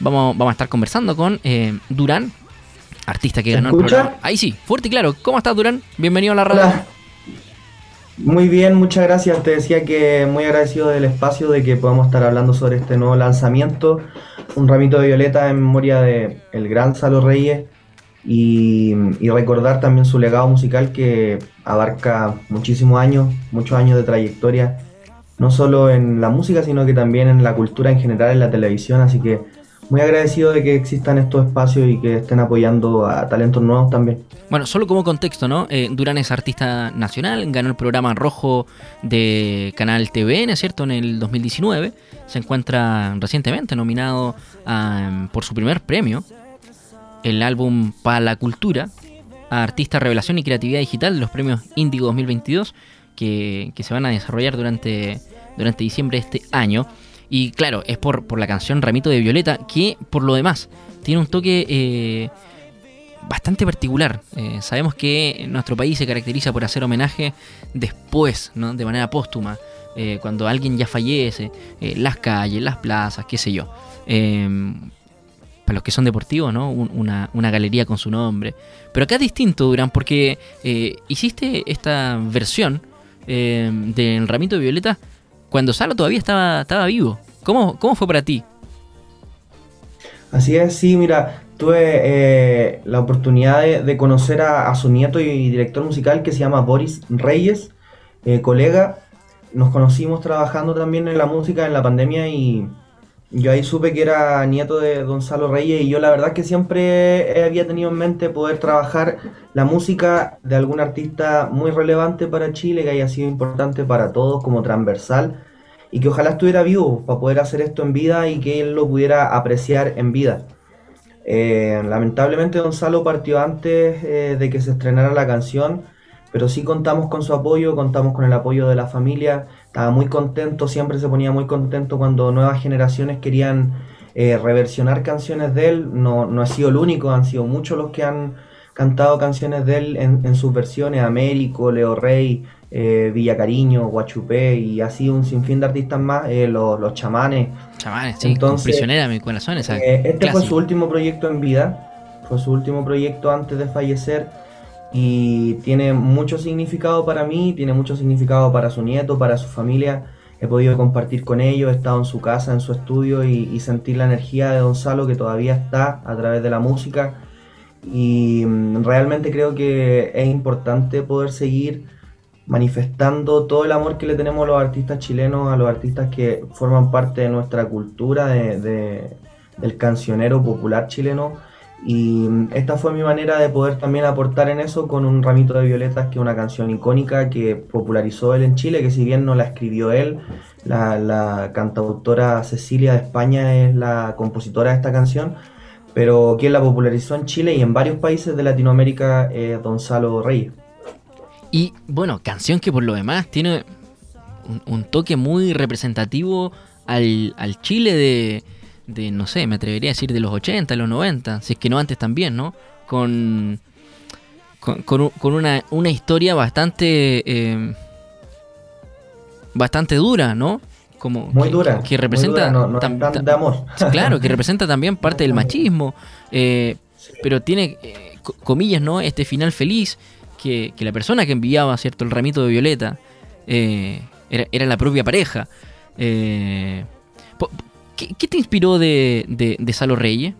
vamos, vamos a estar conversando con eh, Durán, artista que ganó el programa. Ahí sí, fuerte y claro. ¿Cómo estás, Durán? Bienvenido a la radio. Muy bien, muchas gracias. Te decía que muy agradecido del espacio de que podamos estar hablando sobre este nuevo lanzamiento, un ramito de violeta en memoria de el gran Salo Reyes y, y, recordar también su legado musical que abarca muchísimos años, muchos años de trayectoria, no solo en la música, sino que también en la cultura en general, en la televisión. Así que muy agradecido de que existan estos espacios y que estén apoyando a talentos nuevos también. Bueno, solo como contexto, ¿no? Eh, Durán es artista nacional, ganó el programa rojo de Canal TVN, ¿cierto? En el 2019. Se encuentra recientemente nominado por su primer premio, el álbum Para la Cultura, a Artista Revelación y Creatividad Digital de los premios Índigo 2022, que, que se van a desarrollar durante, durante diciembre de este año. Y claro, es por, por la canción Ramito de Violeta, que por lo demás tiene un toque eh, bastante particular. Eh, sabemos que nuestro país se caracteriza por hacer homenaje después, ¿no? de manera póstuma, eh, cuando alguien ya fallece, las calles, las plazas, qué sé yo. para los que son deportivos, ¿no? una, una, galería con su nombre. Pero acá es distinto, Durán, porque hiciste esta versión del Ramito de Violeta cuando Salo todavía estaba, estaba vivo. ¿Cómo, ¿Cómo fue para ti? Así es, sí, mira, tuve eh, la oportunidad de, conocer a, su nieto y director musical que se llama Boris Reyes, eh, colega. Nos conocimos trabajando también en la música en la pandemia y yo ahí supe que era nieto de Gonzalo Reyes y yo la verdad que siempre había tenido en mente poder trabajar la música de algún artista muy relevante para Chile, que haya sido importante para todos como transversal y que ojalá estuviera vivo para poder hacer esto en vida y que él lo pudiera apreciar en vida. Eh, lamentablemente Gonzalo partió antes eh, de que se estrenara la canción, pero sí contamos con su apoyo, contamos con el apoyo de la familia, estaba muy contento, siempre se ponía muy contento cuando nuevas generaciones querían eh, reversionar canciones de él, no, no ha sido el único, han sido muchos los que han cantado canciones de él en, en sus versiones, Américo, Leo Rey, eh, Villa Cariño, Guachupé y así un sinfín de artistas más, eh, los, chamanes. Chamanes, sí, Entonces, mi corazón. Esa eh, este fue su último proyecto en vida, fue su último proyecto antes de fallecer y tiene mucho significado para mí, tiene mucho significado para su nieto, para su familia. He podido compartir con ellos, he estado en su casa, en su estudio y, y sentir la energía de Gonzalo que todavía está a través de la música. Y mm, realmente creo que es importante poder seguir manifestando todo el amor que le tenemos a los artistas chilenos, a los artistas que forman parte de nuestra cultura, de, del cancionero popular chileno. Y esta fue mi manera de poder también aportar en eso con un ramito de violetas, que es una canción icónica que popularizó él en Chile, que si bien no la escribió él, la, la cantautora Cecilia de España es la compositora de esta canción, pero quien la popularizó en Chile y en varios países de Latinoamérica es Gonzalo Reyes. Y bueno, canción que por lo demás tiene un, toque muy representativo al, Chile de, de, no sé, me atrevería a decir de los 80, los 90, si es que no antes también, ¿no? Con, con, una, una, historia bastante... Eh, bastante dura, ¿no? Como muy dura. Que, representa... de amor. Claro, que representa también parte del machismo, eh, pero tiene, eh, comillas, ¿no? Este final feliz que, la persona que enviaba cierto el ramito de violeta eh, era, la propia pareja. Eh, ¿qué, te inspiró de, de, Salo Reyes?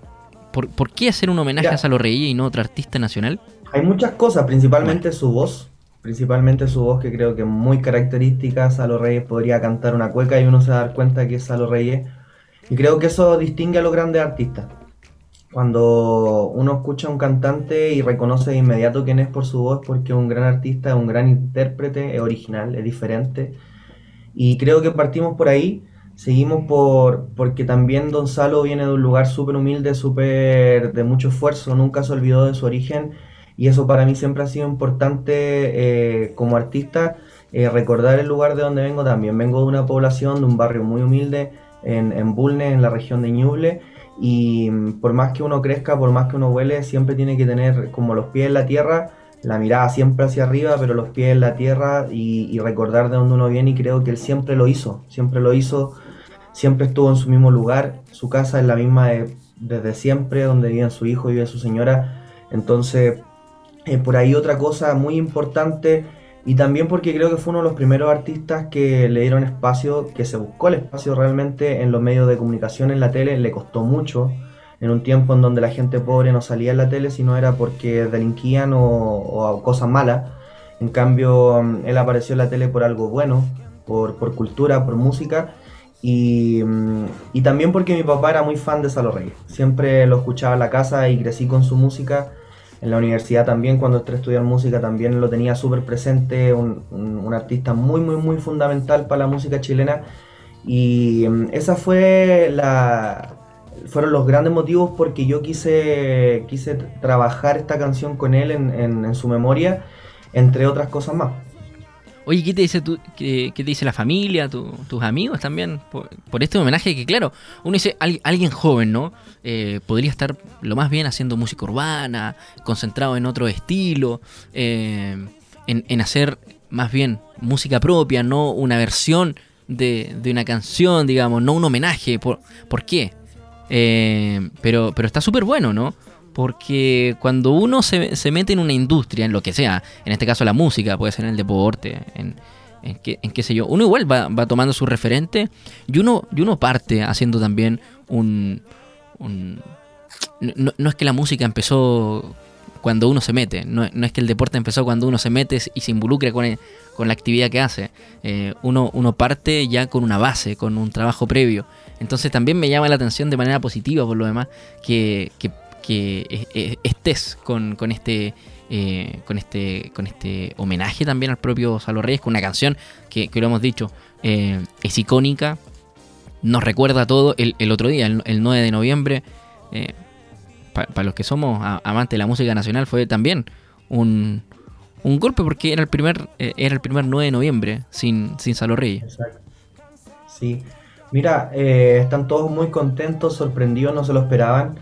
¿Por, qué hacer un homenaje a Salo Reyes y no a otro artista nacional? Hay muchas cosas, principalmente su voz. Principalmente su voz, que creo que es muy característica. Salo Reyes podría cantar una cueca y uno se va a dar cuenta que es Salo Reyes. Y creo que eso distingue a los grandes artistas cuando uno escucha a un cantante y reconoce de inmediato quién es por su voz, porque es un gran artista, es un gran intérprete, es original, es diferente. Y creo que partimos por ahí, seguimos por porque también Don Salo viene de un lugar súper humilde, súper de mucho esfuerzo, nunca se olvidó de su origen. Y eso para mí siempre ha sido importante eh, como artista, eh, recordar el lugar de donde vengo también. Vengo de una población, de un barrio muy humilde, en, en Bulnes, en la región de Ñuble y por más que uno crezca, por más que uno huele, siempre tiene que tener como los pies en la tierra, la mirada siempre hacia arriba, pero los pies en la tierra y, recordar de dónde uno viene. Y creo que él siempre lo hizo, siempre lo hizo, siempre estuvo en su mismo lugar. Su casa es la misma de desde siempre, donde viven su hijo vive su señora. Entonces, eh, por ahí otra cosa muy importante y también porque creo que fue uno de los primeros artistas que le dieron espacio, que se buscó el espacio realmente en los medios de comunicación, en la tele, le costó mucho, en un tiempo en donde la gente pobre no salía en la tele, sino era porque delinquían o, o cosas malas. En cambio, mm, él apareció en la tele por algo bueno, por, por cultura, por música. Y, mm, y, también porque mi papá era muy fan de Salo Reyes. Siempre lo escuchaba en la casa y crecí con su música en la universidad también, cuando entré a estudiar música, también lo tenía súper presente, un, artista muy, muy, muy fundamental para la música chilena. Y mm, esa fue la, fueron los grandes motivos porque yo quise, quise trabajar esta canción con él en su memoria, entre otras cosas más. Oye, ¿qué te dice, tu, qué, te dice la familia, tu, tus amigos también? Por, este homenaje que, claro, uno dice, alguien joven, ¿no? Eh, podría estar lo más bien haciendo música urbana, concentrado en otro estilo, eh, en, en, hacer más bien música propia, no una versión de, de una canción, digamos, no un homenaje. ¿Por, ¿por qué? Eh, pero, pero está súper bueno, ¿no? Porque cuando uno se, se, mete en una industria, en lo que sea, en este caso la música, puede ser en el deporte, en, en, qué, en qué sé yo, uno igual va, va, tomando su referente y uno, y uno parte haciendo también un... no, no, es que la música empezó cuando uno se mete, no, no, es que el deporte empezó cuando uno se mete y se involucra con, el, con la actividad que hace. Eh, uno, uno parte ya con una base, con un trabajo previo. Entonces también me llama la atención de manera positiva por lo demás que que estés con, con este eh, con este con este homenaje también al propio Salo Reyes con una canción que, que lo hemos dicho eh, es icónica nos recuerda todo. El, el otro día el, el, 9 de noviembre eh, para pa los que somos amantes de la música nacional fue también un, un golpe porque era el primer era el primer 9 de noviembre sin, sin Salo Reyes. Exacto. sí. Mira están todos muy contentos sorprendidos no se lo esperaban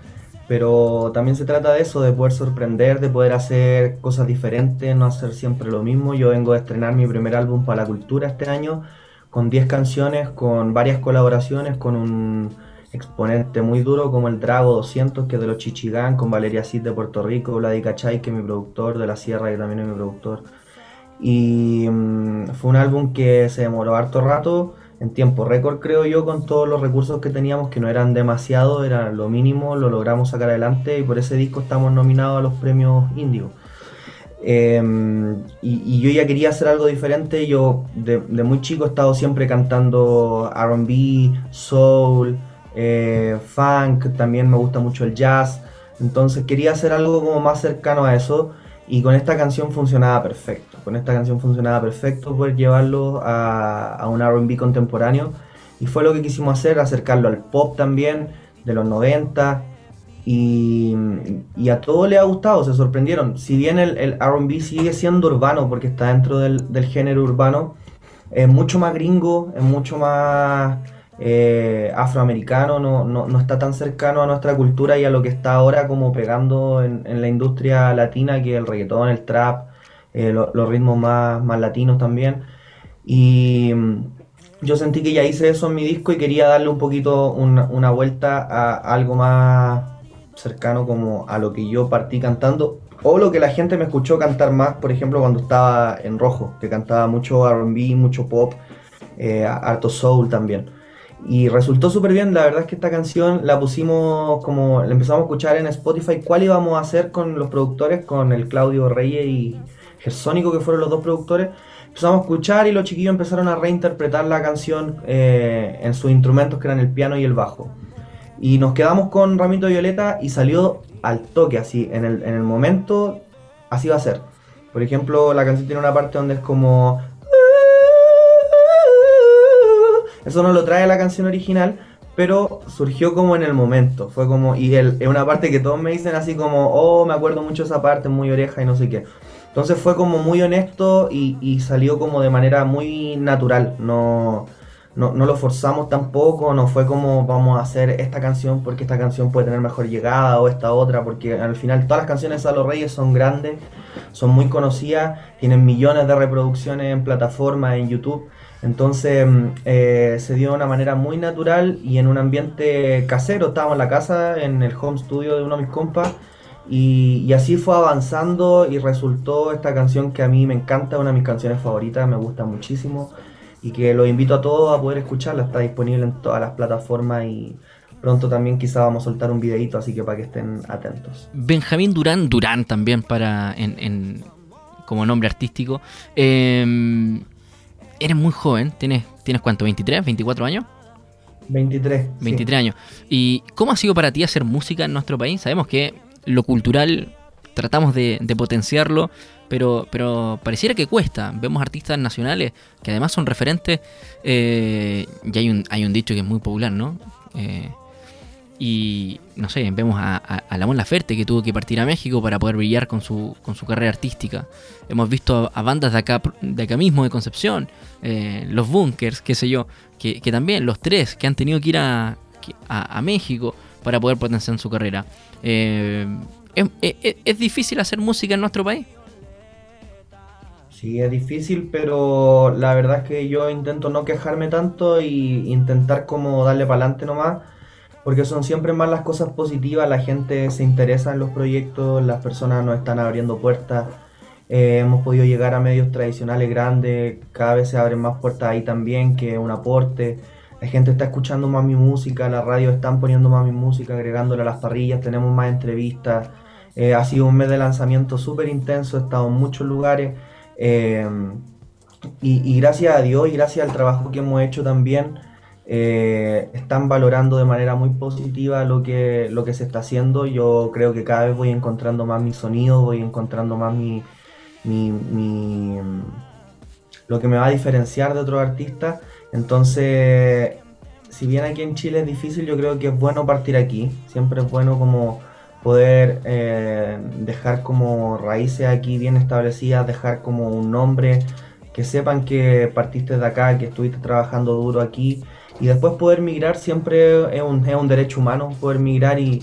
pero también se trata de eso, de poder sorprender, de poder hacer cosas diferentes, no hacer siempre lo mismo. Yo vengo a estrenar mi primer álbum para la cultura este año, con 10 canciones, con varias colaboraciones, con un exponente muy duro como el Drago 200, que es de los Chichigán, con Valeria Cid de Puerto Rico, Vladi Cachay, que es mi productor, de La Sierra, que también es mi productor. Y um, fue un álbum que se demoró harto rato, en tiempo récord, creo yo, con todos los recursos que teníamos, que no eran demasiado, era lo mínimo, lo logramos sacar adelante y por ese disco estamos nominados a los premios Índigo. Eh, y, yo ya quería hacer algo diferente, yo de, de muy chico he estado siempre cantando RB, soul, eh, funk, también me gusta mucho el jazz, entonces quería hacer algo como más cercano a eso y con esta canción funcionaba perfecto. Con esta canción funcionaba perfecto poder llevarlo a, a un RB contemporáneo. Y fue lo que quisimos hacer, acercarlo al pop también, de los 90. Y, a todos les ha gustado, se sorprendieron. Si bien el, el RB sigue siendo urbano, porque está dentro del, del género urbano, es mucho más gringo, es mucho más eh, afroamericano, no, no, no, está tan cercano a nuestra cultura y a lo que está ahora como pegando en, en la industria latina, que el reggaetón, el trap, eh, lo, los ritmos más, más latinos también. Y mm, yo sentí que ya hice eso en mi disco y quería darle un poquito una, una vuelta a algo más cercano como a lo que yo partí cantando o lo que la gente me escuchó cantar más, por ejemplo, cuando estaba en rojo, que cantaba mucho RB, mucho pop, eh, harto soul también. Y resultó súper bien, la verdad es que esta canción la pusimos como, la empezamos a escuchar en Spotify, cuál íbamos a hacer con los productores, con el Claudio Reyes y Gersónico, que fueron los dos productores. Empezamos a escuchar y los chiquillos empezaron a reinterpretar la canción eh, en sus instrumentos, que eran el piano y el bajo. Y nos quedamos con Ramito Violeta y salió al toque, así, en el, en el momento, así va a ser. Por ejemplo, la canción tiene una parte donde es como Eso no lo trae la canción original, pero surgió como en el momento. Fue como, y es una parte que todos me dicen así como, oh, me acuerdo mucho esa parte, muy oreja y no sé qué. Entonces fue como muy honesto y, salió como de manera muy natural. No, no, lo forzamos tampoco, no fue como vamos a hacer esta canción porque esta canción puede tener mejor llegada o esta otra, porque al final todas las canciones de Salo Reyes son grandes, son muy conocidas, tienen millones de reproducciones en plataformas, en YouTube. Entonces mm, eh, se dio de una manera muy natural y en un ambiente casero. Estábamos en la casa, en el home studio de uno de mis compas. Y, así fue avanzando y resultó esta canción que a mí me encanta, una de mis canciones favoritas, me gusta muchísimo. Y que los invito a todos a poder escucharla. Está disponible en todas las plataformas y pronto también quizá vamos a soltar un videito, así que para que estén atentos. Benjamín Durán, Durán también para en, como nombre artístico. Eh, eres muy joven, ¿tienes, ¿tienes cuánto? ¿23, 24 años? 23. 23 años. ¿Y cómo ha sido para ti hacer música en nuestro país? Sabemos que lo cultural tratamos de, potenciarlo, pero, pero pareciera que cuesta. Vemos artistas nacionales que además son referentes, eh, y hay un, hay un dicho que es muy popular, ¿no? Eh, y no sé, vemos a, a, La Mon Laferte que tuvo que partir a México para poder brillar con su, con su carrera artística. Hemos visto a, bandas de acá, de acá mismo, de Concepción, eh, los Bunkers, qué sé yo, que, también los tres que han tenido que ir a, a México para poder potenciar su carrera. Eh, ¿es, difícil hacer música en nuestro país? Sí, es difícil, pero la verdad es que yo intento no quejarme tanto y intentar como darle para adelante nomás porque son siempre más las cosas positivas, la gente se interesa en los proyectos, las personas nos están abriendo puertas, eh, hemos podido llegar a medios tradicionales grandes, cada vez se abren más puertas ahí también, que un aporte, la gente está escuchando más mi música, la radio están poniendo más mi música, agregándola a las parrillas, tenemos más entrevistas, eh, ha sido un mes de lanzamiento súper intenso, he estado en muchos lugares. Eh, y, gracias a Dios y gracias al trabajo que hemos hecho también, eh, están valorando de manera muy positiva lo que, lo que se está haciendo. Yo creo que cada vez voy encontrando más mi sonido, voy encontrando más mi, lo que me va a diferenciar de otros artistas. Entonces, si bien aquí en Chile es difícil, yo creo que es bueno partir aquí. Siempre es bueno como poder eh, dejar como raíces aquí bien establecidas, dejar como un nombre, que sepan que partiste de acá, que estuviste trabajando duro aquí y después poder migrar siempre es un, es un derecho humano, poder migrar y,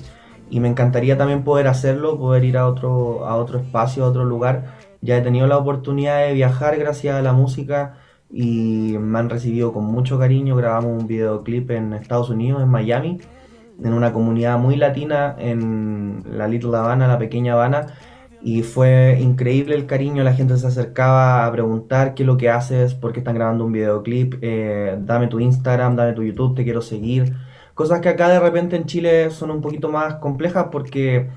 y, me encantaría también poder hacerlo, poder ir a otro, a otro espacio, a otro lugar. Ya he tenido la oportunidad de viajar gracias a la música y me han recibido con mucho cariño. Grabamos un videoclip en Estados Unidos, en Miami, en una comunidad muy latina, en la Little Habana, la pequeña Habana y fue increíble el cariño, la gente se acercaba a preguntar qué es lo que haces, por qué están grabando un videoclip, eh, dame tu Instagram, dame tu YouTube, te quiero seguir. Cosas que acá de repente en Chile son un poquito más complejas porque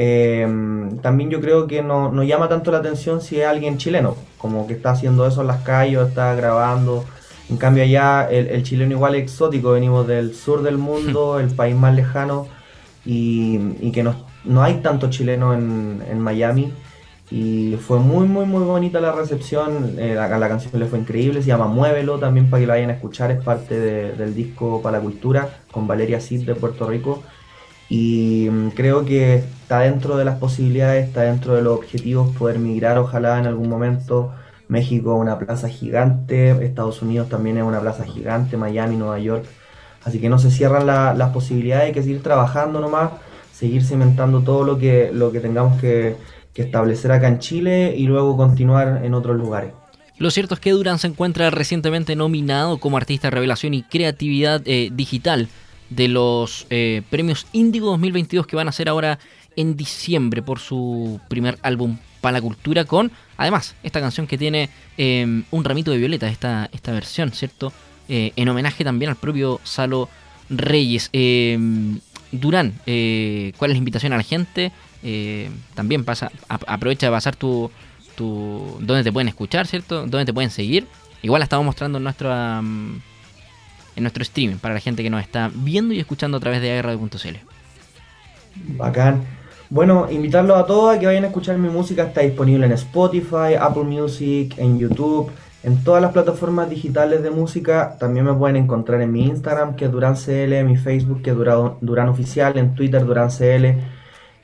em, también yo creo que no, no, llama tanto la atención si es alguien chileno, como que está haciendo eso en las calles, está grabando. En cambio allá el, el chileno igual es exótico, venimos del sur del mundo, el país más lejano, y, y que nos no hay tanto chileno en, en Miami. Y fue muy, muy, muy bonita la recepción. Eh, la, la, canción le fue increíble. Se llama Muévelo también para que la vayan a escuchar. Es parte del disco Para la Cultura con Valeria Cid de Puerto Rico. Y mm, creo que está dentro de las posibilidades, está dentro de los objetivos poder migrar, ojalá en algún momento. México es una plaza gigante, Estados Unidos también es una plaza gigante, Miami, Nueva York. Así que no se cierran las posibilidades, hay que seguir trabajando nomás seguir cimentando todo lo que, lo que tengamos que, establecer acá en Chile y luego continuar en otros lugares. Lo cierto es que Durán se encuentra recientemente nominado como artista revelación y creatividad eh, digital de los eh, premios Índigo 2022 que van a ser ahora en diciembre por su primer álbum para la cultura con además esta canción que tiene em, un ramito de violeta esta, esta versión cierto eh, en homenaje también al propio Salo Reyes em, Durán, eh, ¿cuál es la invitación a la gente? Eh, también pasa, aprovecha de pasar tu, tu, dónde te pueden escuchar, ¿cierto? Dónde te pueden seguir. Igual la estamos mostrando en nuestro, en nuestro streaming para la gente que nos está viendo y escuchando a través de agarradio.cl. Bacán. Bueno, invitarlos a todos a que vayan a escuchar mi música. Está disponible en Spotify, Apple Music, en YouTube en todas las plataformas digitales de música. También me pueden encontrar en mi Instagram, que es DuranCL, mi Facebook, que es Duran, Oficial, en Twitter, DuranCL.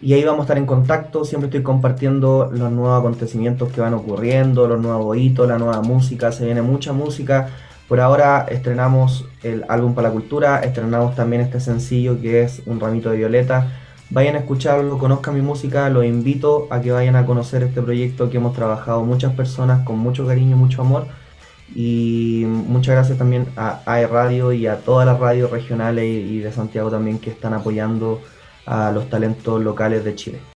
Y ahí vamos a estar en contacto. Siempre estoy compartiendo los nuevos acontecimientos que van ocurriendo, los nuevos hitos, la nueva música. Se viene mucha música. Por ahora estrenamos el álbum para la cultura, estrenamos también este sencillo que es Un ramito de violeta Vayan a escucharlo, conozcan mi música, los invito a que vayan a conocer este proyecto que hemos trabajado muchas personas con mucho cariño, mucho amor. Y muchas gracias también a AE Radio y a todas las radios regionales y de Santiago también que están apoyando a los talentos locales de Chile.